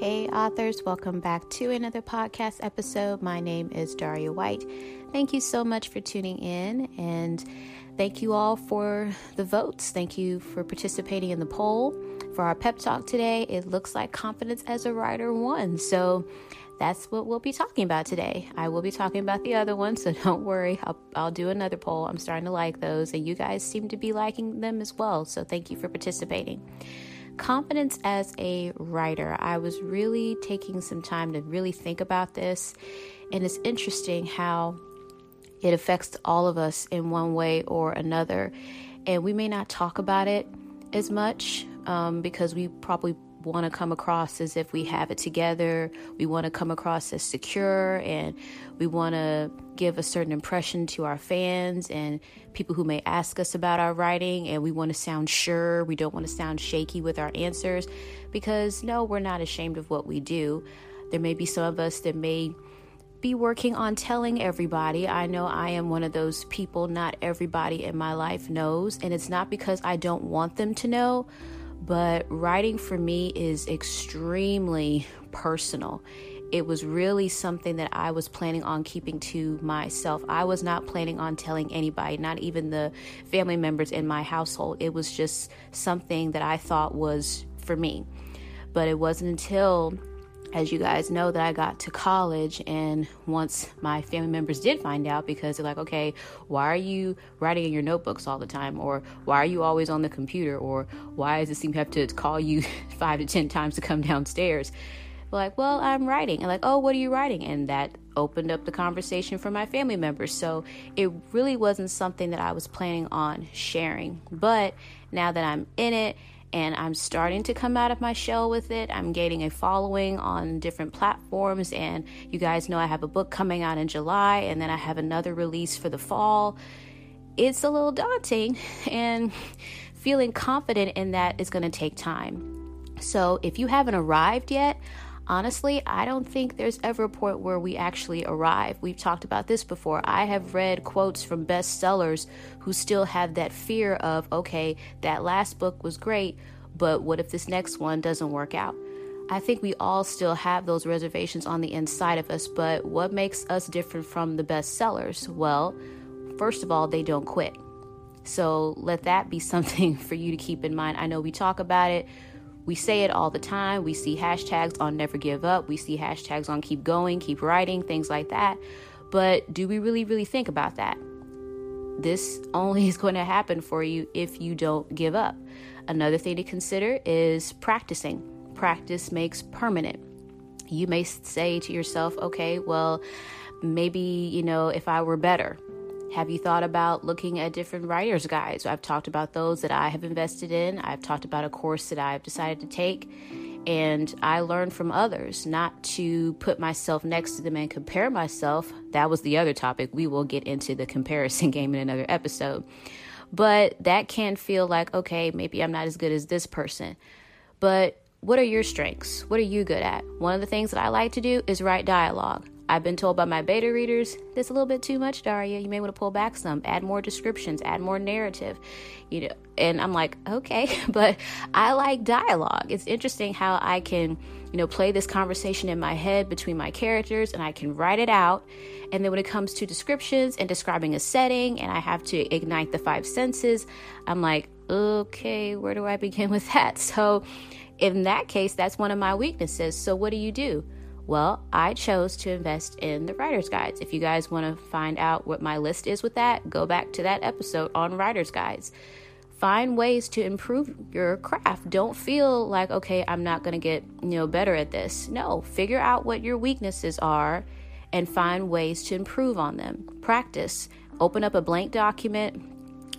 Hey, authors, welcome back to another podcast episode. My name is Daria White. Thank you so much for tuning in, and thank you all for the votes. Thank you for participating in the poll. For our pep talk today, it looks like confidence as a writer won. So that's what we'll be talking about today. I will be talking about the other one, so don't worry. I'll, I'll do another poll. I'm starting to like those, and you guys seem to be liking them as well. So thank you for participating confidence as a writer. I was really taking some time to really think about this, and it's interesting how it affects all of us in one way or another. And we may not talk about it as much um, because we probably want to come across as if we have it together. We want to come across as secure and we want to give a certain impression to our fans and people who may ask us about our writing. And we want to sound sure. We don't want to sound shaky with our answers because no, we're not ashamed of what we do. There may be some of us that may be working on telling everybody. I know I am one of those people not everybody in my life knows. And it's not because I don't want them to know but writing for me is extremely personal. It was really something that I was planning on keeping to myself. I was not planning on telling anybody, not even the family members in my household. It was just something that I thought was for me. But it wasn't until as you guys know that I got to college and once my family members did find out because they're like, "Okay, why are you writing in your notebooks all the time or why are you always on the computer or why does it seem to have to call you 5 to 10 times to come downstairs?" like, "Well, I'm writing." And like, "Oh, what are you writing?" And that opened up the conversation for my family members. So, it really wasn't something that I was planning on sharing. But now that I'm in it and I'm starting to come out of my shell with it. I'm gaining a following on different platforms, and you guys know I have a book coming out in July, and then I have another release for the fall. It's a little daunting, and feeling confident in that is going to take time. So, if you haven't arrived yet, honestly, I don't think there's ever a point where we actually arrive. We've talked about this before. I have read quotes from bestsellers who still have that fear of, okay, that last book was great, but what if this next one doesn't work out? I think we all still have those reservations on the inside of us, but what makes us different from the bestsellers? Well, first of all, they don't quit. So let that be something for you to keep in mind. I know we talk about it, we say it all the time. We see hashtags on never give up. We see hashtags on keep going, keep writing, things like that. But do we really, really think about that? This only is going to happen for you if you don't give up. Another thing to consider is practicing. Practice makes permanent. You may say to yourself, okay, well, maybe, you know, if I were better, have you thought about looking at different writer's guides? I've talked about those that I have invested in. I've talked about a course that I've decided to take. And I learned from others not to put myself next to them and compare myself. That was the other topic. We will get into the comparison game in another episode. But that can feel like, okay, maybe I'm not as good as this person. But what are your strengths? What are you good at? One of the things that I like to do is write dialogue. I've been told by my beta readers, that's a little bit too much, Daria. You may want to pull back some, add more descriptions, add more narrative. You know, and I'm like, okay, but I like dialogue. It's interesting how I can, you know, play this conversation in my head between my characters and I can write it out. And then when it comes to descriptions and describing a setting and I have to ignite the five senses, I'm like, okay, where do I begin with that? So in that case, that's one of my weaknesses. So what do you do? Well, I chose to invest in the writer's guides. If you guys want to find out what my list is with that, go back to that episode on writer's guides. Find ways to improve your craft. Don't feel like, okay, I'm not going to get, you know, better at this. No, figure out what your weaknesses are and find ways to improve on them. Practice. Open up a blank document,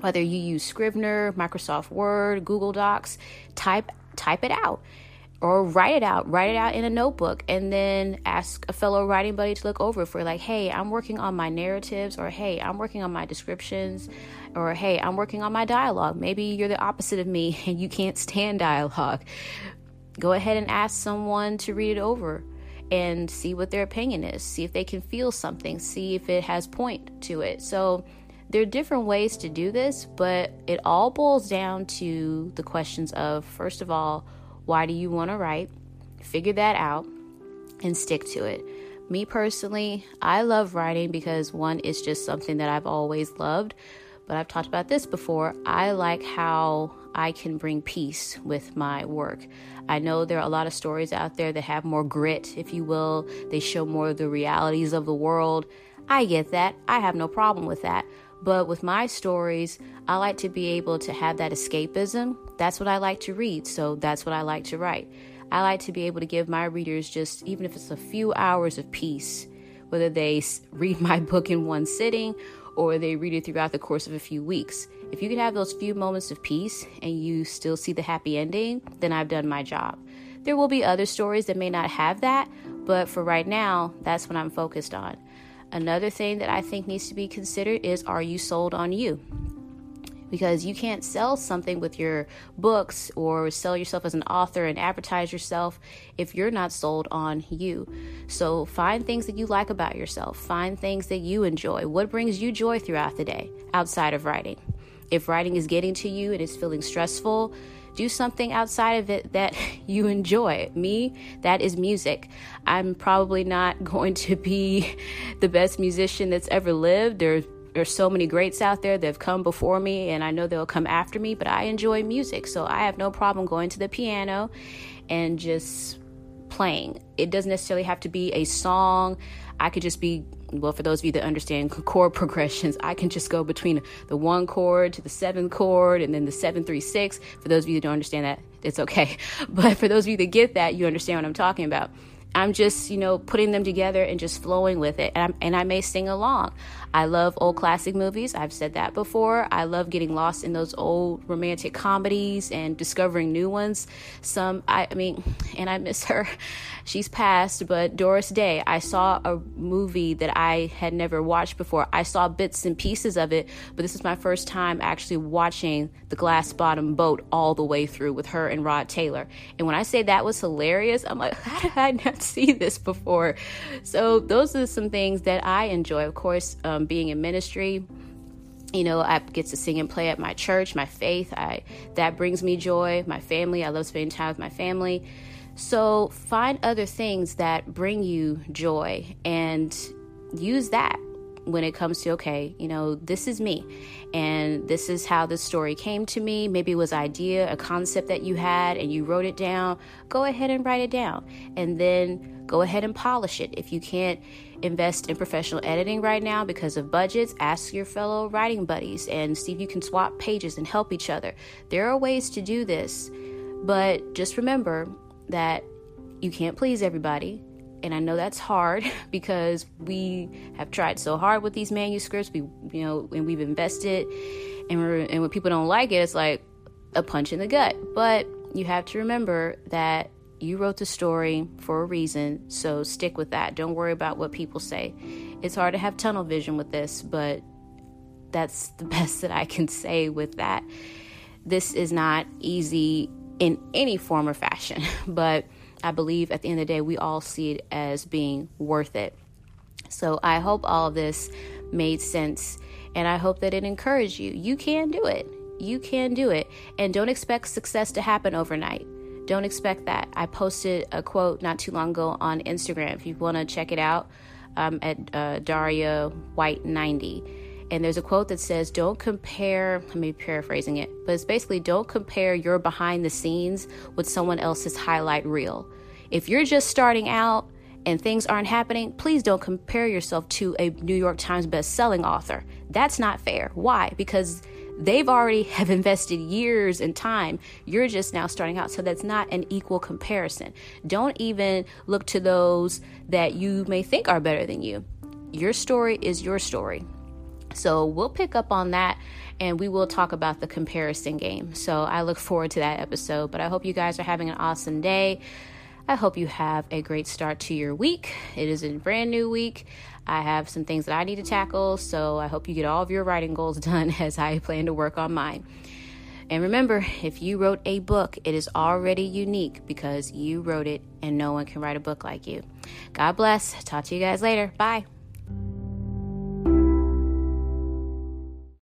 whether you use Scrivener, Microsoft Word, Google Docs, type type it out or write it out write it out in a notebook and then ask a fellow writing buddy to look over for like hey i'm working on my narratives or hey i'm working on my descriptions or hey i'm working on my dialogue. Maybe you're the opposite of me and you can't stand dialogue. Go ahead and ask someone to read it over and see what their opinion is. See if they can feel something. See if it has point to it. So there are different ways to do this but it all boils down to the questions of first of all why do you want to write? figure that out and stick to it. Me personally, I love writing because one, it's just something that I've always loved. But I've talked about this before. I like how I can bring peace with my work. I know there are a lot of stories out there that have more grit, if you will. They show more of the realities of the world. I get that. I have no problem with that. But with my stories, I like to be able to have that escapism. That's what I like to read, so that's what I like to write. I like to be able to give my readers just, even if it's a few hours of peace, whether they read my book in one sitting or they read it throughout the course of a few weeks. If you can have those few moments of peace and you still see the happy ending, then I've done my job. There will be other stories that may not have that, but for right now, that's what I'm focused on. Another thing that I think needs to be considered is are you sold on you? Because you can't sell something with your books or sell yourself as an author and advertise yourself if you're not sold on you. So find things that you like about yourself, find things that you enjoy. What brings you joy throughout the day outside of writing? If writing is getting to you and it's feeling stressful, do something outside of it that you enjoy. Me, that is music. I'm probably not going to be the best musician that's ever lived. There, there's so many greats out there that have come before me, and I know they'll come after me, but I enjoy music. So I have no problem going to the piano and just playing. It doesn't necessarily have to be a song. I could just be well, for those of you that understand chord progressions, I can just go between the one chord to the seventh chord and then the seven, three, six. For those of you that don't understand that, it's okay. But for those of you that get that, you understand what I'm talking about. I'm just, you know, putting them together and just flowing with it. And, and, i may sing along. I love old classic movies. I've said that before. I love getting lost in those old romantic comedies and discovering new ones. Some, I, I mean, and I miss her. She's passed, but Doris Day, I saw a movie that I had never watched before. I saw bits and pieces of it, but this is my first time actually watching The Glass Bottom Boat all the way through with her and Rod Taylor. And when I say that was hilarious, I'm like, how did I not see this before? So those are some things that I enjoy. Of course, um, being in ministry you know i get to sing and play at my church my faith i that brings me joy my family i love spending time with my family so find other things that bring you joy and use that when it comes to okay you know this is me. And this is how this story came to me. Maybe it was idea a concept that you had and you wrote it down. Go ahead and write it down. And then go ahead and polish it. If you can't invest in professional editing right now because of budgets ask your fellow writing buddies and see if you can swap pages and help each other. There are ways to do this. But just remember that you can't please everybody. And I know that's hard because we have tried so hard with these manuscripts. We, you know, and we've invested, and we're, and when people don't like it, it's like a punch in the gut. But you have to remember that you wrote the story for a reason, so stick with that. Don't worry about what people say. It's hard to have tunnel vision with this, but that's the best that I can say with that. This is not easy in any form or fashion. But I believe at the end of the day, we all see it as being worth it. So I hope all of this made sense and I hope that it encouraged you. You can do it. You can do it. And don't expect success to happen overnight. Don't expect that. I posted a quote not too long ago on Instagram. If you want to check it out, um, at uh, Daria White 90 and there's a quote that says, Don't compare, let me paraphrasing it, but it's basically don't compare your behind the scenes with someone else's highlight reel. If you're just starting out and things aren't happening, please don't compare yourself to a New York Times best-selling author. That's not fair. Why? Because they've already have invested years and time you're just now starting out so that's not an equal comparison don't even look to those that you may think are better than you your story is your story so we'll pick up on that and we will talk about the comparison game. So I look forward to that episode. But I hope you guys are having an awesome day. I hope you have a great start to your week. It is a brand new week. I have some things that I need to tackle, so I hope you get all of your writing goals done as I plan to work on mine. And remember, if you wrote a book, it is already unique because you wrote it and no one can write a book like you. God bless. Talk to you guys later. Bye.